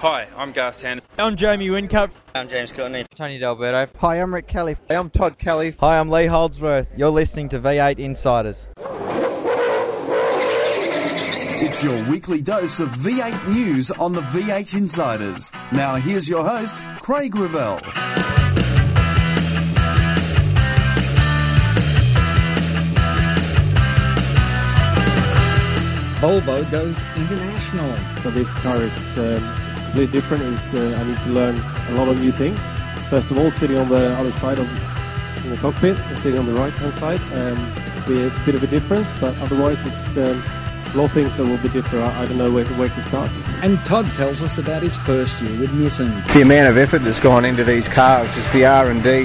Hi, I'm Garth Tander. I'm Jamie Whincup. I'm James Courtney. Tony D'Alberto. Hi, I'm Rick Kelly. Hey, I'm Todd Kelly. Hi, I'm Lee Holdsworth. You're listening to V8 Insiders. It's your weekly dose of V8 news on the V8 Insiders. Now, here's your host, Craig Revell. Volvo goes international. So this car is um, completely different. It's, uh, I need to learn a lot of new things. First of all, sitting on the other side of the cockpit sitting on the right hand side, um, be a bit of a difference, but otherwise it's um, a lot of things that will be different. I, I don't know where to, where to start. And Todd tells us about his first year with Nissan. The amount of effort that's gone into these cars, just the R and D,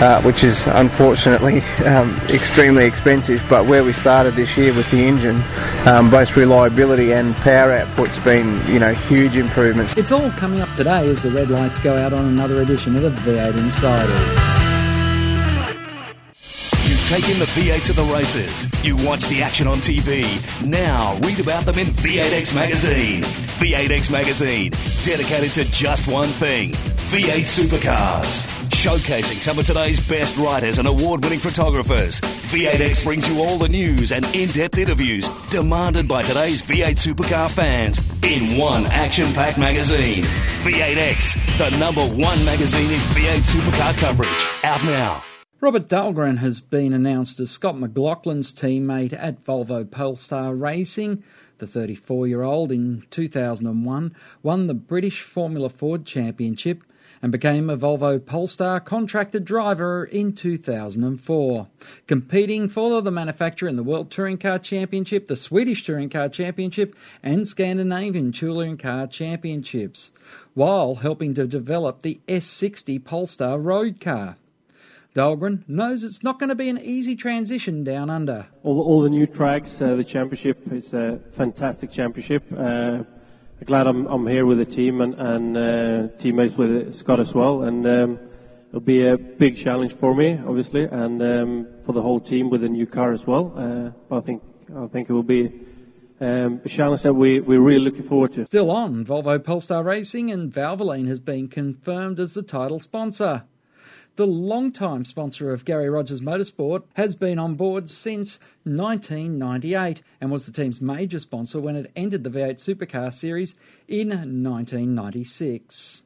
uh, which is unfortunately um, extremely expensive. But where we started this year with the engine, um, both reliability and power output's been, you know, huge improvements. It's all coming up today as the red lights go out on another edition of the V8 Insider. You've taken the V8 to the races. You watch the action on TV. Now read about them in V8X Magazine. V8X Magazine, dedicated to just one thing V8 supercars. Showcasing some of today's best writers and award winning photographers. V8X brings you all the news and in depth interviews demanded by today's V8 supercar fans in one action packed magazine. V8X, the number one magazine in V8 supercar coverage. Out now. Robert Dahlgren has been announced as Scott McLaughlin's teammate at Volvo Polestar Racing. The 34 year old in 2001 won the British Formula Ford Championship and became a Volvo Polestar contracted driver in 2004, competing for the manufacturer in the World Touring Car Championship, the Swedish Touring Car Championship, and Scandinavian Touring Car Championships, while helping to develop the S60 Polestar road car. Dahlgren knows it's not going to be an easy transition down under. All, all the new tracks, uh, the championship is a fantastic championship. Uh, glad I'm, I'm here with the team and, and uh, teammates with Scott as well. And um, it'll be a big challenge for me, obviously, and um, for the whole team with the new car as well. Uh, but I think I think it will be um, a that we, we're really looking forward to. Still on, Volvo Polestar Racing and Valvoline has been confirmed as the title sponsor. The long-time sponsor of Garry Rogers Motorsport has been on board since 1998 and was the team's major sponsor when it entered the V8 Supercar Series in 1996.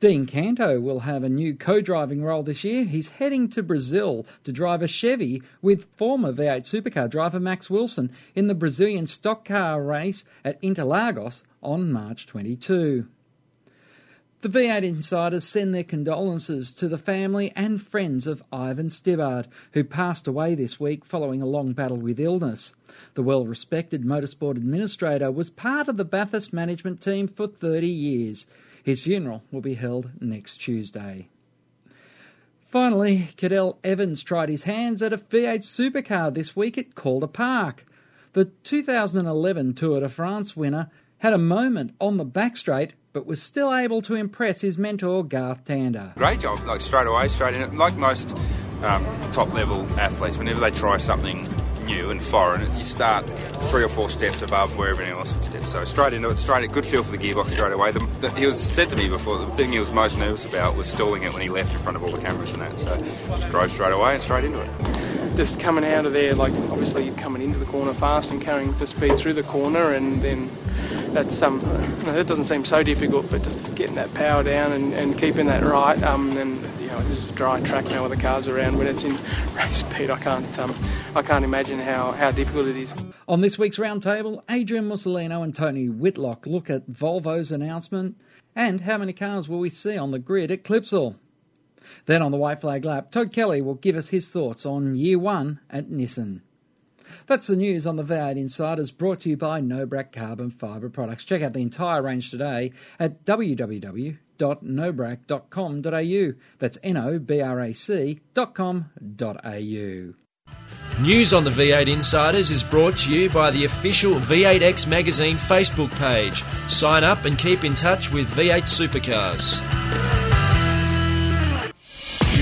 Dean Canto will have a new co driving role this year. He's heading to Brazil to drive a Chevy with former V8 supercar driver Max Wilson in the Brazilian stock car race at Interlagos on March 22. The V8 insiders send their condolences to the family and friends of Ivan Stibbard, who passed away this week following a long battle with illness. The well respected motorsport administrator was part of the Bathurst management team for 30 years. His funeral will be held next Tuesday. Finally, Cadel Evans tried his hands at a V8 supercar this week at Calder Park. The 2011 Tour de France winner had a moment on the back straight but was still able to impress his mentor Garth Tander. Great job, like straight away, straight in. Like most um, top level athletes, whenever they try something new and foreign, you start three or four steps above where everyone else would step. So straight into it, straight, good feel for the gearbox straight away. The, the, he was said to me before the thing he was most nervous about was stalling it when he left in front of all the cameras and that. So just drove straight away and straight into it just coming out of there, like obviously coming into the corner fast and carrying the speed through the corner, and then that's um, that doesn't seem so difficult, but just getting that power down and, and keeping that right. Um, and you know, this is a dry track now with the cars around. When it's in race speed, I can't um, I can't imagine how, how difficult it is. On this week's roundtable, Adrian Mussolino and Tony Whitlock look at Volvo's announcement and how many cars will we see on the grid at Clipsal. Then on the white flag lap, Todd Kelly will give us his thoughts on year one at Nissan. That's the news on the V8 Insiders brought to you by Nobrac Carbon Fibre Products. Check out the entire range today at www.nobrac.com.au. That's N O B R A C.com.au. News on the V8 Insiders is brought to you by the official V8X Magazine Facebook page. Sign up and keep in touch with V8 Supercars.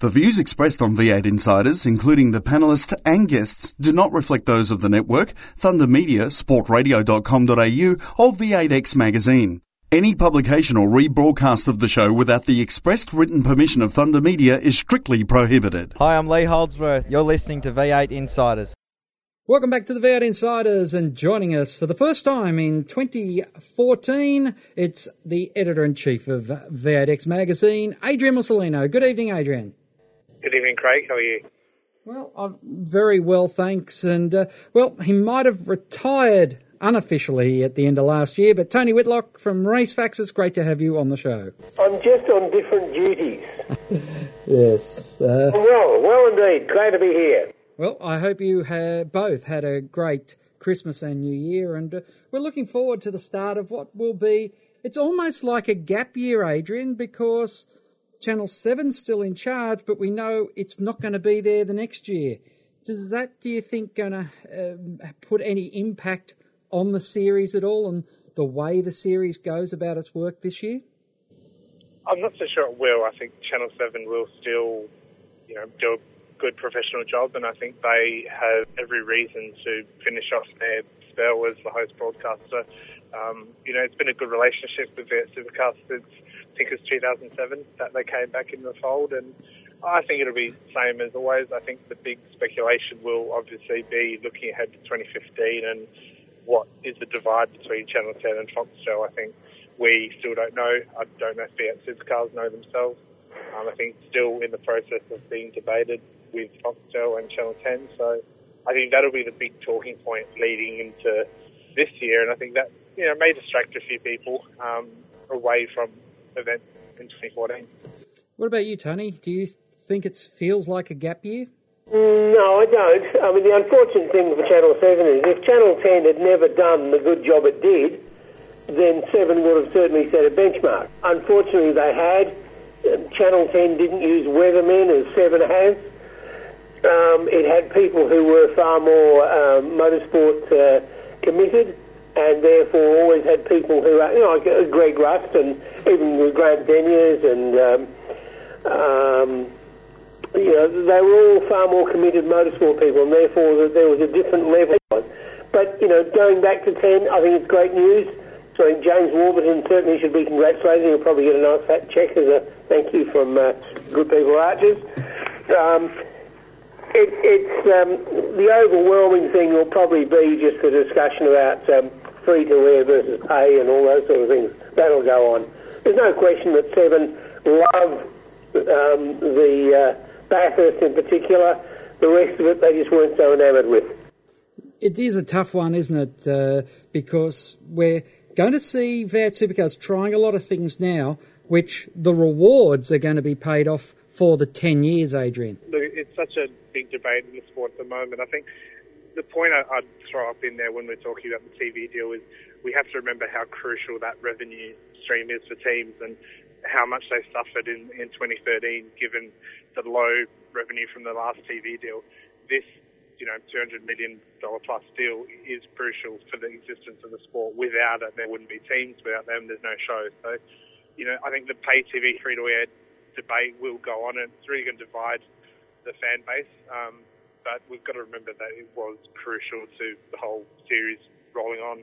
The views expressed on V8 Insiders, including the panellists and guests, do not reflect those of the network, Thunder Media, sportradio.com.au, or V8X Magazine. Any publication or rebroadcast of the show without the expressed written permission of Thunder Media is strictly prohibited. Hi, I'm Lee Holdsworth. You're listening to V8 Insiders. Welcome back to the V8 Insiders and joining us for the first time in 2014, it's the editor in chief of V8X magazine, Adrian Mussolino. Good evening, Adrian. Good evening, Craig. How are you? Well, I'm very well, thanks. And, uh, well, he might have retired unofficially at the end of last year, but Tony Whitlock from Racefax, it's great to have you on the show. I'm just on different duties. yes. Uh, well, well indeed. Glad to be here. Well, I hope you have both had a great Christmas and New Year, and uh, we're looking forward to the start of what will be. It's almost like a gap year, Adrian, because Channel 7's still in charge, but we know it's not going to be there the next year. Does that, do you think, going to um, put any impact on the series at all and the way the series goes about its work this year? I'm not so sure it will. I think Channel 7 will still, you know, do a good professional job, and I think they have every reason to finish off their spell as the host broadcaster. Um, you know, it's been a good relationship with their Supercars since I think it was 2007 that they came back in the fold, and I think it'll be same as always. I think the big speculation will obviously be looking ahead to 2015 and what is the divide between Channel 10 and Fox Foxtel. I think we still don't know. I don't know if the Supercars know themselves. Um, I think still in the process of being debated with Foxtel and Channel 10. So I think that'll be the big talking point leading into this year, and I think that you know may distract a few people um, away from events in 2014. What about you, Tony? Do you think it feels like a gap year? No, I don't. I mean, the unfortunate thing for Channel 7 is if Channel 10 had never done the good job it did, then 7 would have certainly set a benchmark. Unfortunately, they had. Channel 10 didn't use weathermen as 7 has. Um, it had people who were far more um, motorsport uh, committed and therefore always had people who, are, you know, like Greg Rust and even with Grant Denyer and, um, um, you know, they were all far more committed motorsport people and therefore there was a different level. But, you know, going back to 10, I think it's great news. So I think James Warburton certainly should be congratulated. He'll probably get a nice fat check as a thank you from uh, Good People Archers. Um, it, it's um, the overwhelming thing will probably be just the discussion about um, free to air versus pay and all those sort of things. That'll go on. There's no question that Seven love um, the uh, Bathurst in particular. The rest of it, they just weren't so enamoured with. It is a tough one, isn't it? Uh, because we're going to see V8 Supercars trying a lot of things now, which the rewards are going to be paid off for the 10 years, Adrian. Look, it's such a big debate in the sport at the moment. I think the point I'd throw up in there when we're talking about the TV deal is we have to remember how crucial that revenue stream is for teams and how much they suffered in, in 2013 given the low revenue from the last TV deal. This, you know, $200 million plus deal is crucial for the existence of the sport. Without it, there wouldn't be teams. Without them, there's no shows. So, you know, I think the pay TV free-to-air debate will go on and it's really going to divide the fan base. Um, but we've got to remember that it was crucial to the whole series rolling on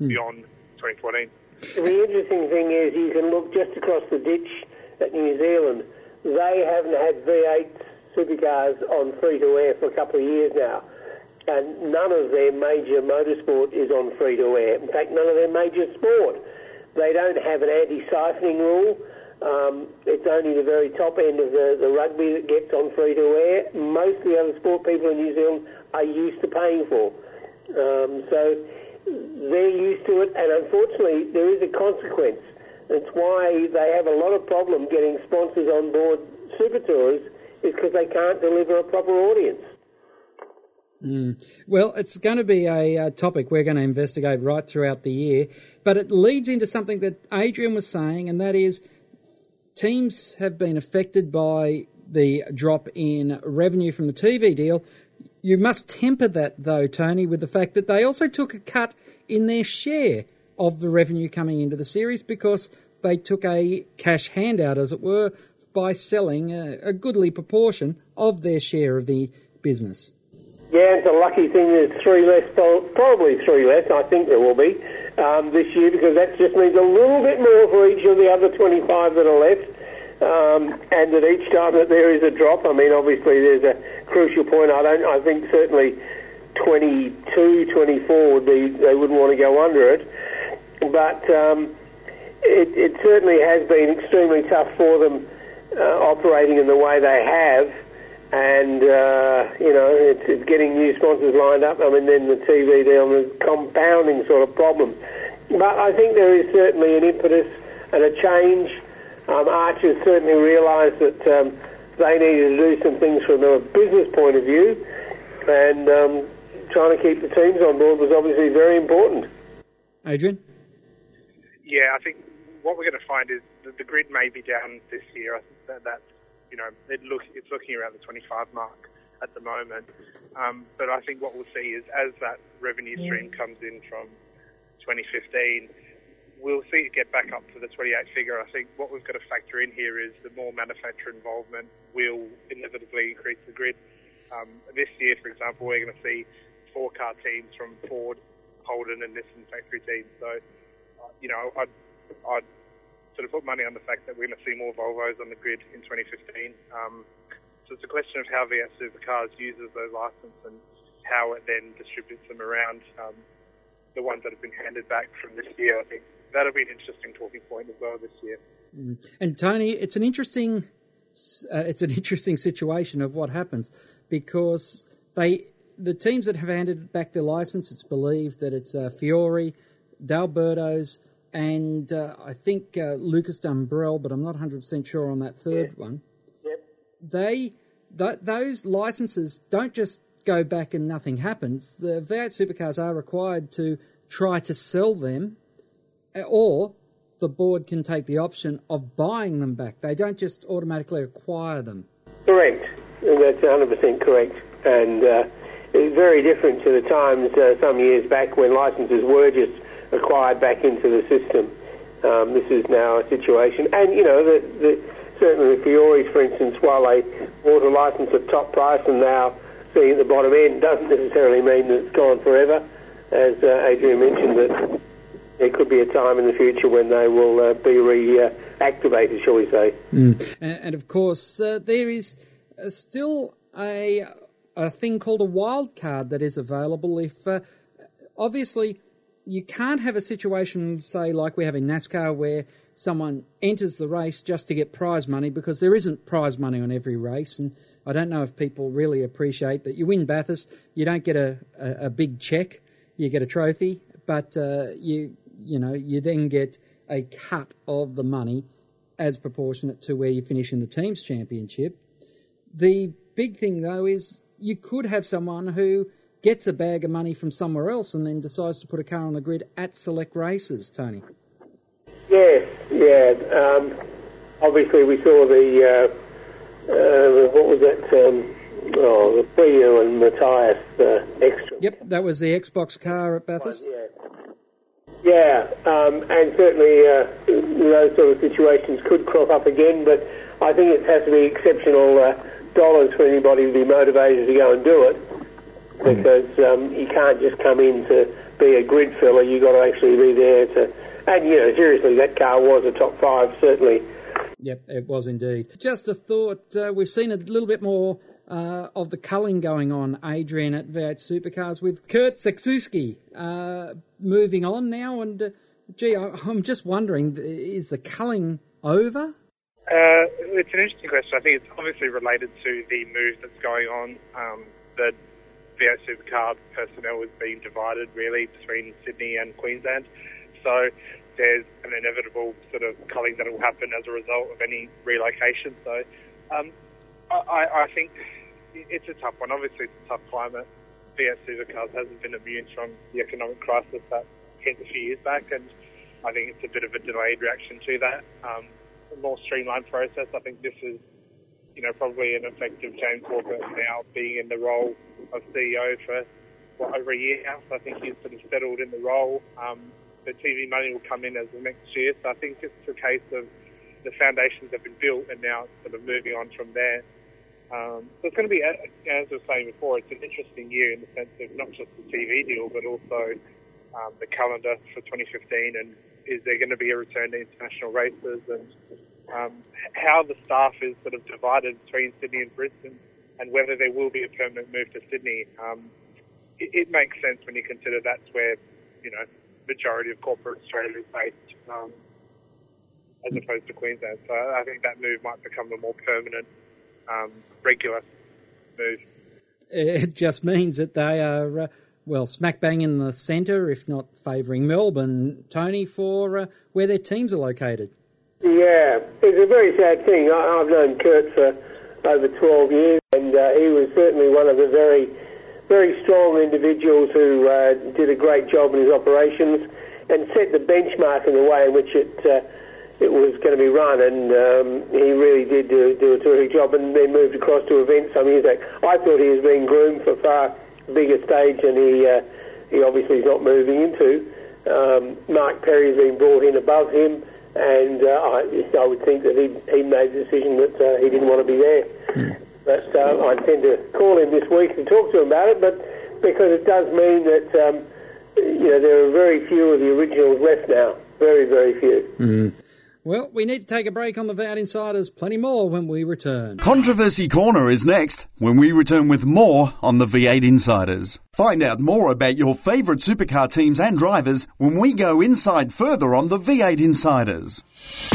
mm. beyond 2014. The interesting thing is you can look just across the ditch at New Zealand. They haven't had V8 supercars on free-to-air for a couple of years now. And none of their major motorsport is on free-to-air. In fact, none of their major sport. They don't have an anti-siphoning rule. Um, it's only the very top end of the, the rugby that gets on free to air. Most of the other sport people in New Zealand are used to paying for. Um, so they're used to it, and unfortunately, there is a consequence. That's why they have a lot of problem getting sponsors on board Super Tours, is because they can't deliver a proper audience. Mm. Well, it's going to be a, a, topic we're going to investigate right throughout the year, but it leads into something that Adrian was saying, and that is teams have been affected by the drop in revenue from the TV deal. You must temper that, though, Tony, with the fact that they also took a cut in their share of the revenue coming into the series because they took a cash handout, as it were, by selling a, a goodly proportion of their share of the business. Yeah, it's a lucky thing there's three less, probably three less, I think there will be, um, this year because that just means a little bit more for each of the other 25 that are left. Um, and that each time that there is a drop, I mean, obviously there's a crucial point. I don't, I think certainly 22, 24 would be, they wouldn't want to go under it. But um, it, it certainly has been extremely tough for them uh, operating in the way they have and uh, you know it's, it's, getting new sponsors lined up. I mean, then the TV deal the compounding sort of problem. But I think there is certainly an impetus and a change. Um, Archers certainly realised that um, they needed to do some things from a business point of view, and um, trying to keep the teams on board was obviously very important. Adrian. Yeah, I think what we're going to find is that the grid may be down this year. I think that that's you know, it look, it's looking around the 25 mark at the moment. Um, but I think what we'll see is as that revenue stream comes in from 2015, we'll see it get back up to the 28 figure. I think what we've got to factor in here is the more manufacturer involvement will inevitably increase the grid. Um, this year, for example, we're going to see four car teams from Ford, Holden, and Nissan factory teams. So, uh, you know, I'd, I'd sort of put money on the fact that we're going to see more Volvos on the grid in 2015. Um, so it's a question of how V8 Supercars uses those licenses and how it then distributes them around um, the ones that have been handed back from this year. I think that'll be an interesting talking point as well this year. Mm. And Tony, it's an interesting, uh, it's an interesting situation of what happens because they, the teams that have handed back their license, it's believed that it's uh, Fiore, D'Alberto's, and uh, I think uh, Lucas Dumbrell, but I'm not 100% sure on that third yeah. one. Yep. They th- those licenses don't just go back and nothing happens. The V8 supercars are required to try to sell them, or the board can take the option of buying them back. They don't just automatically acquire them. Correct. That's 100% correct. And uh, it's very different to the times uh, some years back when licenses were just acquired back into the system. Um, this is now a situation, and you know, the, the, certainly the Fioris, for instance, while they bought a license at top price and now seeing at the bottom end, doesn't necessarily mean that it's gone forever. As uh, Adrian mentioned, that there could be a time in the future when they will uh, be reactivated, shall we say? Mm. And, and, of course, uh, there is uh, still a a thing called a wild card that is available if, uh, obviously you can't have a situation, say, like we have in NASCAR, where someone enters the race just to get prize money because there isn't prize money on every race. And I don't know if people really appreciate that you win Bathurst, you don't get a, a, a big check, you get a trophy, but uh, you you know you then get a cut of the money as proportionate to where you finish in the team's championship. The big thing though is you could have someone who gets a bag of money from somewhere else and then decides to put a car on the grid at select races, Tony. Yes, yeah. Um, obviously, we saw the, uh, uh, what was that? Um, oh, the Prio and Matthias uh, extra. Yep, that was the Xbox car at Bathurst. Yeah. Yeah, um, and certainly uh, those sort of situations could crop up again, but I think it has to be exceptional uh, dollars for anybody to be motivated to go and do it because um, you can't just come in to be a grid filler. You've got to actually be there to. And you know, seriously, that car was a top five, certainly. Yep, it was indeed. Just a thought. Uh, we've seen a little bit more uh, of the culling going on, Adrian, at V8 Supercars with Kurt Seksuski uh, moving on now. And uh, gee, I, am just wondering, is the culling over? Uh, it's an interesting question. I think it's obviously related to the move that's going on. Um, the V8 Supercar personnel is being divided really between Sydney and Queensland. So there's an inevitable sort of culling that will happen as a result of any relocation. So um, I, I think it's a tough one. Obviously, it's a tough climate. V8 Supercars hasn't been immune from the economic crisis that hit a few years back, and I think it's a bit of a delayed reaction to that. Um, a more streamlined process. I think this is, you know, probably an effective James Walker now being in the role of CEO for what, over a year now. So I think he's sort of settled in the role. Um, the TV money will come in as the next year. So I think it's a case of the foundations have been built and now sort of moving on from there. Um, so it's going to be, as I was saying before, it's an interesting year in the sense of not just the TV deal, but also um, the calendar for 2015 and is there going to be a return to international races and um, how the staff is sort of divided between Sydney and Brisbane and whether there will be a permanent move to Sydney. Um, it, it, makes sense when you consider that's where, you know, majority of corporate Australia is based um, as opposed to Queensland. So I think that move might become a more permanent, um, regular move. It just means that they are... Uh well, smack bang in the centre, if not favouring Melbourne, Tony, for uh, where their teams are located. Yeah, it's a very sad thing. I, have known Kurt for over 12 years, and uh, he was certainly one of the very, very strong individuals who uh, did a great job in his operations and set the benchmark in the way in which it uh, it was going to be run, and um, he really did do, do a terrific job, and then moved across to events some years back. I thought he was being groomed for a far bigger stage than he uh, he obviously is not moving into. Um, Mark Perry's been brought in above him, and uh, I, I would think that he he made the decision that uh, he didn't want to be there. Mm. But uh, I intend to call him this week and talk to him about it. But because it does mean that um, you know there are very few of the originals left now, very very few. Mm. Well, we need to take a break on the V8 Insiders. Plenty more when we return. Controversy Corner is next when we return with more on the V8 Insiders. Find out more about your favourite supercar teams and drivers when we go inside further on the V8 Insiders.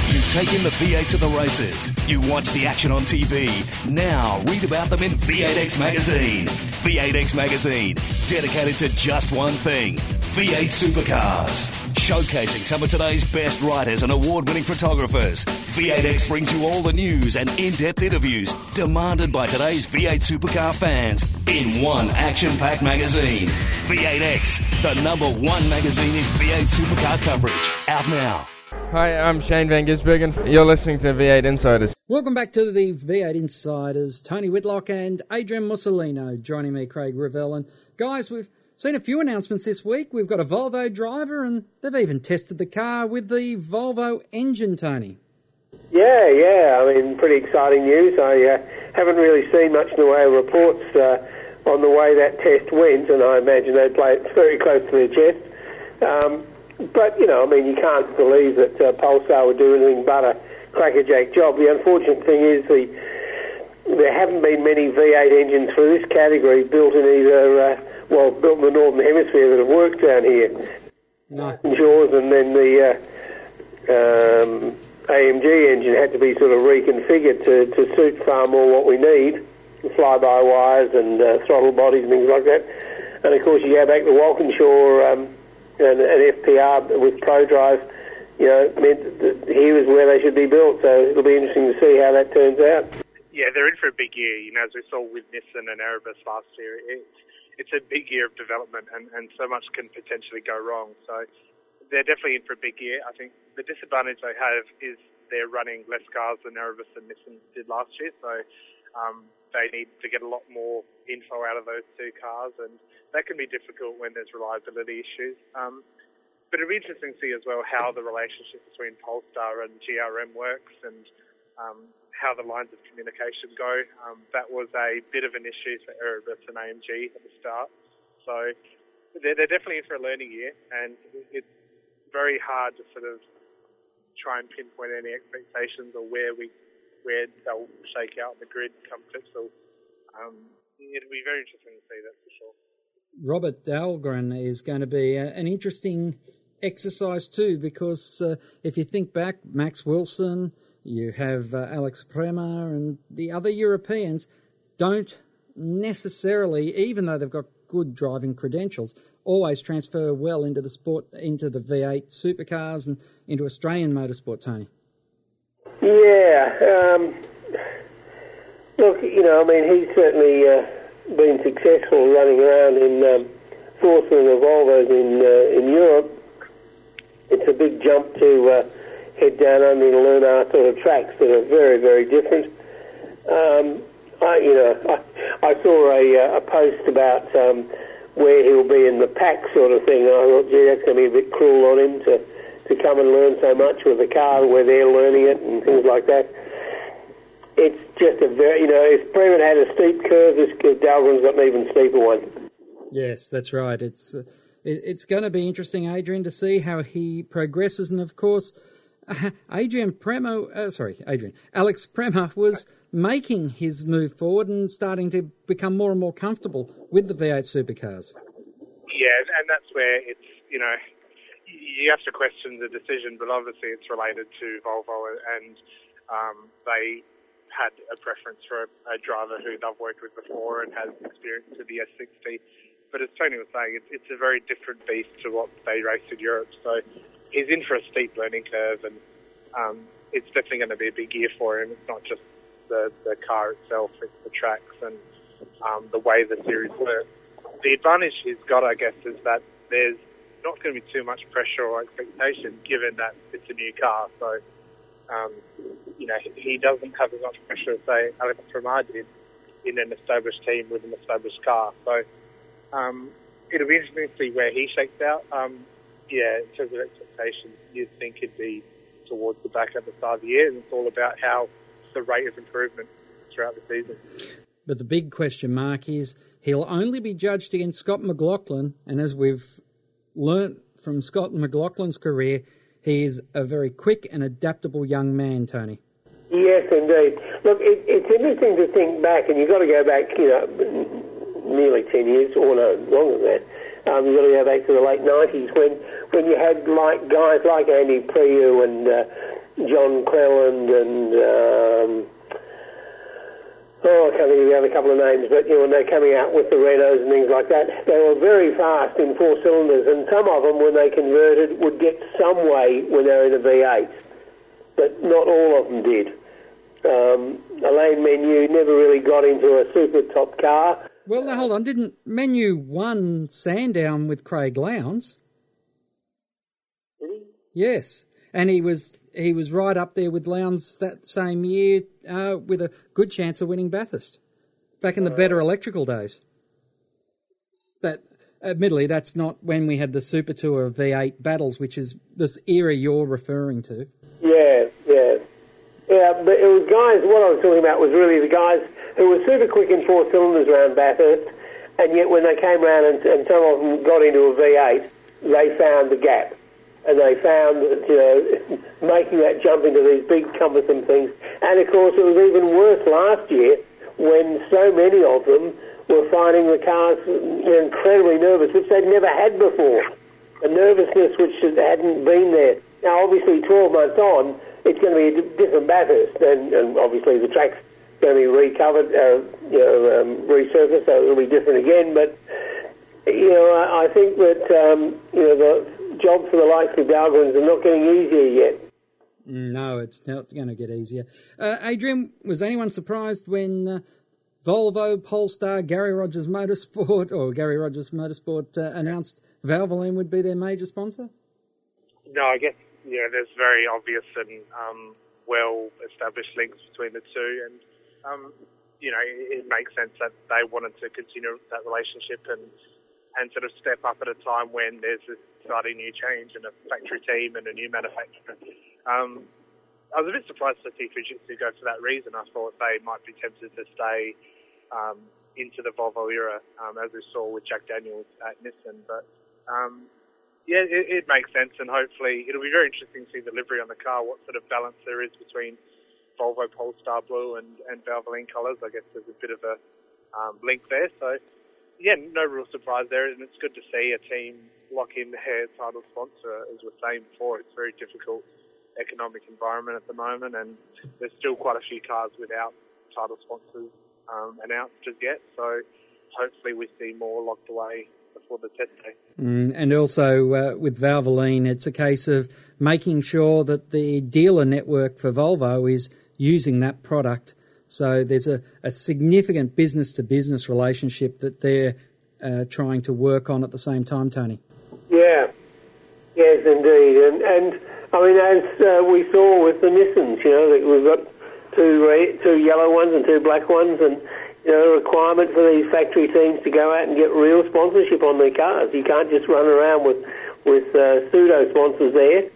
You've taken the V8 to the races. You watch the action on TV. Now read about them in V8X Magazine. V8X Magazine, dedicated to just one thing V8 supercars showcasing some of today's best writers and award winning photographers. V8X brings you all the news and in depth interviews demanded by today's V8 supercar fans in one action packed magazine. V8X, the number one magazine in V8 supercar coverage. Out now. Hi, I'm Shane Van Gisbergen. You're listening to V8 Insiders. Welcome back to the V8 Insiders. Tony Whitlock and Adrian Mussolino joining me, Craig Revell. And guys, we've Seen a few announcements this week. We've got a Volvo driver, and they've even tested the car with the Volvo engine, Tony. Yeah, yeah. I mean, pretty exciting news. I uh, haven't really seen much in the way of reports uh, on the way that test went, and I imagine they play it very close to their chest. Um, but, you know, I mean, you can't believe that uh, Polestar would do anything but a crackerjack job. The unfortunate thing is the there haven't been many V8 engines for this category built in either well, built in the Northern Hemisphere that have worked down here. No. Jaws and then the uh, um, AMG engine had to be sort of reconfigured to, to suit far more what we need, fly-by wires and uh, throttle bodies and things like that. And of course, you go back to Walkinshaw um, and, and FPR with ProDrive, you know, meant that here is where they should be built. So it'll be interesting to see how that turns out. Yeah, they're in for a big year. You know, as we saw with Nissan and Erebus last year, it's it's a big year of development and, and so much can potentially go wrong. So they're definitely in for a big year. I think the disadvantage they have is they're running less cars than Erebus and Nissan did last year. So um, they need to get a lot more info out of those two cars and that can be difficult when there's reliability issues. Um, but it'll be interesting to see as well how the relationship between Polestar and GRM works and um, how the lines of communication go. Um, that was a bit of an issue for Erebus and AMG at the start. So they're, they're definitely in for a learning year, and it's very hard to sort of try and pinpoint any expectations or where we where they'll shake out the grid come Clipsal. Um, it'll be very interesting to see that for sure. Robert Dahlgren is going to be an interesting exercise too, because uh, if you think back, Max Wilson, you have uh, Alex Premat and the other Europeans don't necessarily, even though they've got good driving credentials, always transfer well into the sport, into the V8 supercars and into Australian motorsport, Tony. Yeah. Um, look, you know, I mean, he's certainly uh, been successful running around in um, Force and Volvos in, uh, in Europe. It's a big jump to uh, head down under and learn our sort of tracks that are very, very different. Um, I, you know, I, I saw a, uh, a post about um, where he'll be in the pack sort of thing. I thought, gee, that's going to be a bit cruel on him to, to come and learn so much with a car where they're learning it and things like that. It's just a very, you know, if Bremen had a steep curve, this Dahlgren's got an even steeper one. Yes, that's right. It's uh, it, it's going to be interesting, Adrian, to see how he progresses, and of course, Adrian Premat, uh, sorry, Adrian, Alex Premat was making his move forward and starting to become more and more comfortable with the V8 supercars. Yeah, and that's where it's, you know, you have to question the decision, but obviously it's related to Volvo and um, they had a preference for a, a driver who they've worked with before and has experience with the S60. But as Tony was saying, it's, it's a very different beast to what they race in Europe. So he's in for a steep learning curve, and um, it's definitely going to be a big year for him. It's not just the, the car itself, it's the tracks and um, the way the series works. The advantage he's got, I guess, is that there's not going to be too much pressure or expectation given that it's a new car. So, um, you know, he doesn't have as much pressure as, say, Alex Premat did in an established team with an established car. So, um, it'll be interesting to see where he shakes out. Um, yeah, in terms of expectations, you'd think it'd be towards the back at the start of the year, and it's all about how the rate of improvement throughout the season. But the big question mark is he'll only be judged against Scott McLaughlin, and as we've learnt from Scott McLaughlin's career, he is a very quick and adaptable young man, Tony. Yes, indeed. Look, it, it's interesting to think back, and you've got to go back, you know, nearly 10 years, or no, longer than that. Um, you've got to go back to the late 90s when, when you had like guys like Andy Priaulx and uh, John Cleland and, um, oh, I can't think of the other couple of names, but, you know, when they're coming out with the Renaults and things like that, they were very fast in four cylinders, and some of them, when they converted, would get some way when they were in a V8, but not all of them did. Um, Alain Menu never really got into a super top car. Well, now, hold on. Didn't Menu won Sandown with Craig Lowndes? Did he? Yes, and he was he was right up there with Lowndes that same year uh, with a good chance of winning Bathurst back in the better electrical days. But admittedly, that's not when we had the Super Tour of V8 battles, which is this era you're referring to. Yeah, yeah. Yeah, but it was guys, what I was talking about was really the guys who were super quick in four cylinders around Bathurst, and yet when they came around and, and some of them got into a V8, they found the gap. And they found that, you know, making that jump into these big cumbersome things. And of course, it was even worse last year when so many of them were finding the cars incredibly nervous, which they'd never had before. A nervousness which hadn't been there. Now, obviously, 12 months on, it's going to be a different Bathurst, and, and obviously the track's going to be recovered, uh, you know, um, resurfaced, so it'll be different again. But you know, I, I think that um, you know the job for the likes of Dahlgrens are not getting easier yet. No, it's not going to get easier. Uh, Adrian, was anyone surprised when uh, Volvo, Polestar, Garry Rogers Motorsport, or Garry Rogers Motorsport uh, announced Valvoline would be their major sponsor? No, I guess yeah, there's very obvious and um, well established links between the two, and um, you know, it, it makes sense that they wanted to continue that relationship and and sort of step up at a time when there's a exciting new change and a factory team and a new manufacturer. Um, I was a bit surprised to see Fujitsu go for that reason. I thought they might be tempted to stay um, into the Volvo era, um, as we saw with Jack Daniels at Nissan. But um, yeah, it, it makes sense, and hopefully it'll be very interesting to see the livery on the car, what sort of balance there is between Volvo Polestar Blue and, and Valvoline colours. I guess there's a bit of a um, link there. So, yeah, no real surprise there, and it's good to see a team lock in their title sponsor. As we are saying before, it's a very difficult economic environment at the moment, and there's still quite a few cars without title sponsors um, announced as yet. So, hopefully, we see more locked away before the test day. Mm, and also uh, with Valvoline, it's a case of making sure that the dealer network for Volvo is using that product. So there's a, a significant business to business relationship that they're uh, trying to work on at the same time, Tony. Yeah, yes, indeed. And, and I mean, as uh, we saw with the Nissans, you know, that we've got two two yellow ones and two black ones, and you know, the requirement for these factory teams to go out and get real sponsorship on their cars. You can't just run around with with uh, pseudo sponsors there.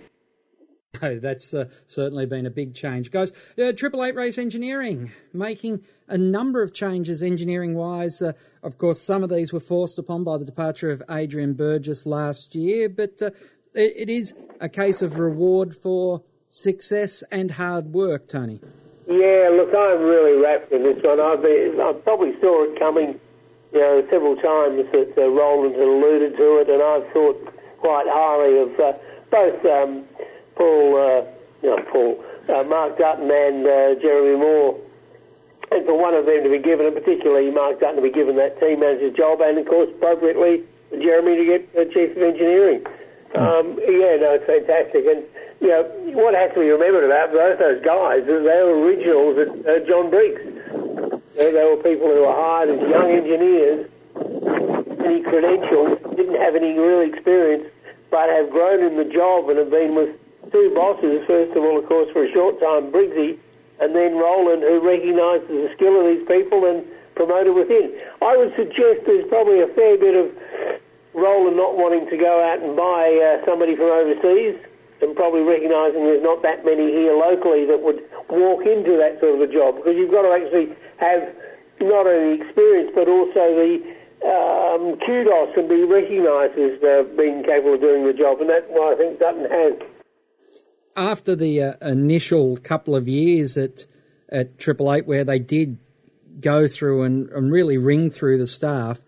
Oh, that's uh, certainly been a big change, guys. Uh, Triple Eight Race Engineering making a number of changes engineering wise. Uh, of course, some of these were forced upon by the departure of Adrian Burgess last year, but uh, it, it is a case of reward for success and hard work, Tony. Yeah, look, I'm really wrapped in this one. I've been, I probably saw it coming, you know, several times that uh, Roland had alluded to it, and I've thought quite highly of uh, both. Um, Paul, uh, you know, Paul, uh, Mark Dutton and uh, Jeromy Moore. And for one of them to be given, and particularly Mark Dutton to be given that team manager's job, and of course, appropriately, Jeremy to get uh, chief of engineering. Um, yeah, no, it's fantastic. And, you know, what has to be remembered about both those guys is they were originals at uh, John Briggs. You know, they were people who were hired as young engineers, any credentials, didn't have any real experience, but have grown in the job and have been with two bosses, first of all, of course, for a short time, Briggsy, and then Roland, who recognises the skill of these people and promoted within. I would suggest there's probably a fair bit of Roland not wanting to go out and buy uh, somebody from overseas and probably recognising there's not that many here locally that would walk into that sort of a job because you've got to actually have not only experience but also the um, kudos and be recognised as uh, being capable of doing the job and that's what I think Dutton has after the uh, initial couple of years at at Triple Eight, where they did go through and, and really ring through the staff,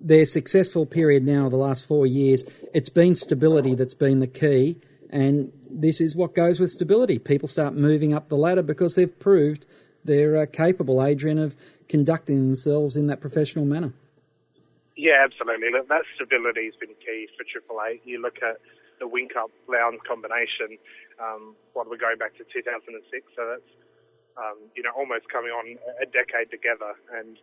their successful period now, the last four years, it's been stability that's been the key, and this is what goes with stability. People start moving up the ladder because they've proved they're uh, capable, Adrian, of conducting themselves in that professional manner. Yeah, absolutely. Look, that stability has been key for Triple Eight. You look at the Whincup Lowndes combination um, what we're going back to 2006, so that's um, you know almost coming on a decade together, and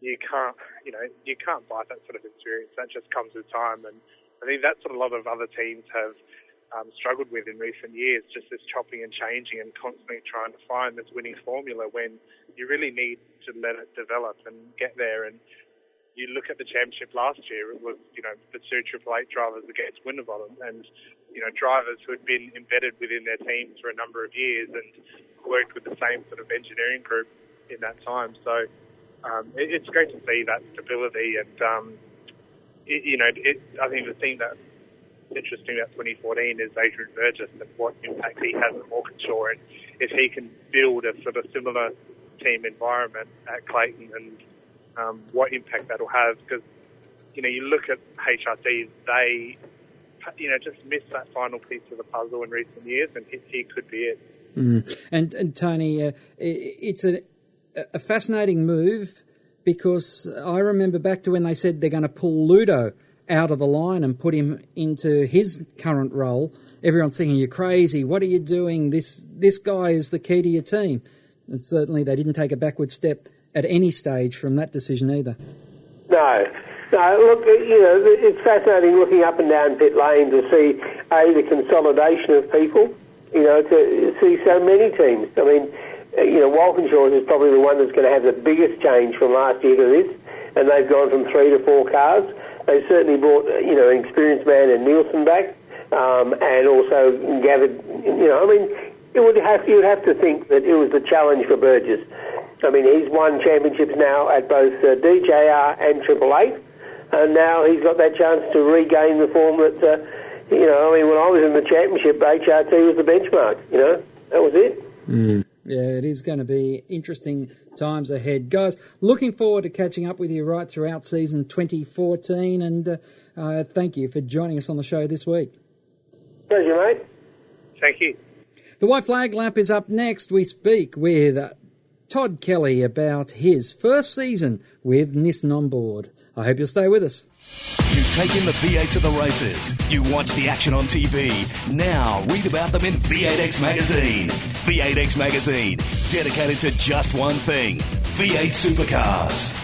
you can't you know you can't buy that sort of experience. That just comes with time, and I think that's what a lot of other teams have um, struggled with in recent years. Just this chopping and changing, and constantly trying to find this winning formula when you really need to let it develop and get there and you look at the championship last year, it was, you know, the two Triple Eight drivers against Winterbottom. And you know, drivers who had been embedded within their teams for a number of years and worked with the same sort of engineering group in that time. So um, it, it's great to see that stability and, um, it, you know, it, I think the thing that's interesting about 2014 is Adrian Burgess and what impact he has at Walkinshaw and if he can build a sort of similar team environment at Clayton and um, what impact that'll have because, you know, you look at HRT, they you know, just missed that final piece of the puzzle in recent years, and he, he could be it. Mm. And, and Tony, uh, it's a, a fascinating move because I remember back to when they said they're going to pull Ludo out of the line and put him into his current role. Everyone's thinking you're crazy. What are you doing? This this guy is the key to your team. And certainly they didn't take a backward step at any stage from that decision either. No, no, look, you know, it's fascinating looking up and down pit lane to see a the consolidation of people. You know, to see so many teams. I mean, you know, Walkinshaw is probably the one that's going to have the biggest change from last year to this, and they've gone from three to four cars. They've certainly brought, you know, an experienced man and Nielsen back, um, and also gathered. You know, I mean, it would have you would have to think that it was the challenge for Burgess. I mean, he's won championships now at both uh, DJR and Triple Eight and now he's got that chance to regain the form that, uh, you know, I mean, when I was in the championship, HRT was the benchmark, you know, that was it. Mm. Yeah, it is going to be interesting times ahead. Guys, looking forward to catching up with you right throughout season 2014, and uh, uh, thank you for joining us on the show this week. Pleasure, mate. Thank you. The White Flag Lap is up next. We speak with uh, Todd Kelly about his first season with Nissan on board. I hope you'll stay with us. You've taken the V8 to the races. You watch the action on TV. Now read about them in V8X Magazine. V8X Magazine, dedicated to just one thing V8 supercars.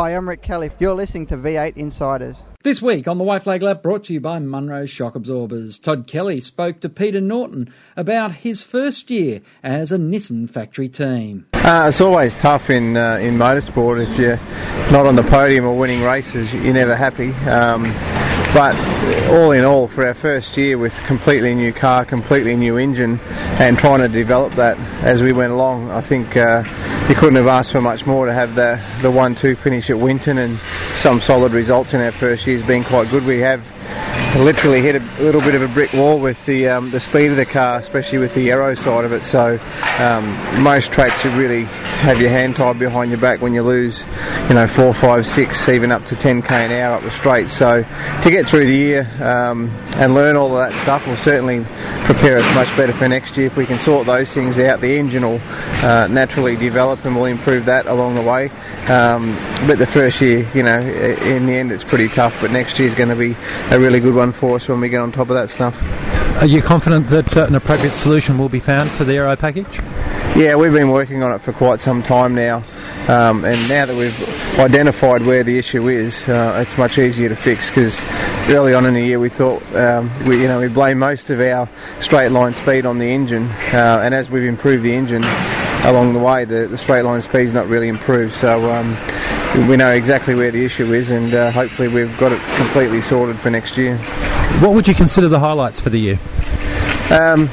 Hi, I'm Rick Kelly. You're listening to V8 Insiders. This week on the White Flag Lap, brought to you by Monroe Shock Absorbers, Todd Kelly spoke to Peter Norton about his first year as a Nissan factory team. Uh, it's always tough in uh, in motorsport if you're not on the podium or winning races. You're never happy. Um, but all in all, for our first year with completely new car, completely new engine, and trying to develop that as we went along, I think uh, you couldn't have asked for much more to have the the one-two finish at Winton and some solid results in our first year has been quite good. We have literally hit a little bit of a brick wall with the um, the speed of the car, especially with the aero side of it. So um, most tracks are really have your hand tied behind your back when you lose, you know, four, five, six, even up to 10k an hour up the straight. So to get through the year um, and learn all of that stuff will certainly prepare us much better for next year. If we can sort those things out, the engine will uh, naturally develop and we'll improve that along the way. Um, but the first year, you know, in the end, it's pretty tough. But next year is going to be a really good one for us when we get on top of that stuff. Are you confident that uh, an appropriate solution will be found to the aero package? Yeah, we've been working on it for quite some time now, um, and now that we've identified where the issue is, uh, it's much easier to fix. Because early on in the year, we thought um, we, you know, we blame most of our straight line speed on the engine, uh, and as we've improved the engine along the way, the, the straight line speed's not really improved. So. Um, we know exactly where the issue is, and uh, hopefully we've got it completely sorted for next year. What would you consider the highlights for the year? Um,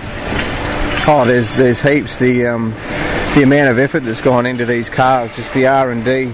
oh, there's there's heaps. The um, the amount of effort that's gone into these cars, just the R and D,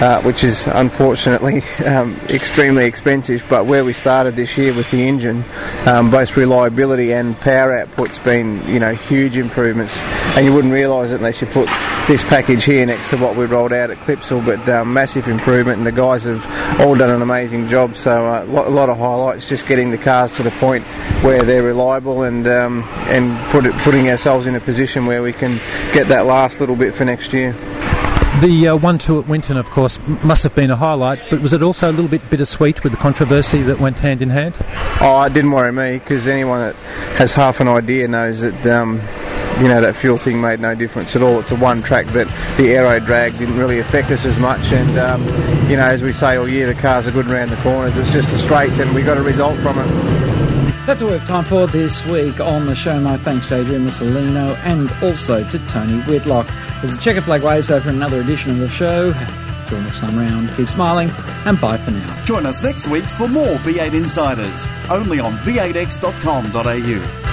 uh, which is unfortunately um, extremely expensive. But where we started this year with the engine, um, both reliability and power output's been you know huge improvements, and you wouldn't realise it unless you put this package here next to what we rolled out at Clipsal, but um, massive improvement, and the guys have all done an amazing job. So uh, a lot of highlights, just getting the cars to the point where they're reliable and um, and put it, putting ourselves in a position where we can get that last little bit for next year. The uh, one two at Winton, of course, must have been a highlight, but was it also a little bit bittersweet with the controversy that went hand in hand? Oh, it didn't worry me because anyone that has half an idea knows that. Um, you know that fuel thing made no difference at all. It's a one track that the aero drag didn't really affect us as much, and um, you know as we say all year, the cars are good around the corners. It's just the straights, and we got a result from it. That's all we have time for this week on the show. My thanks to Adrian Mussolino and also to Tony Whitlock. As the checker flag waves over another edition of the show. Till next time round, keep smiling and bye for now. Join us next week for more V8 Insiders, only on v8x.com.au.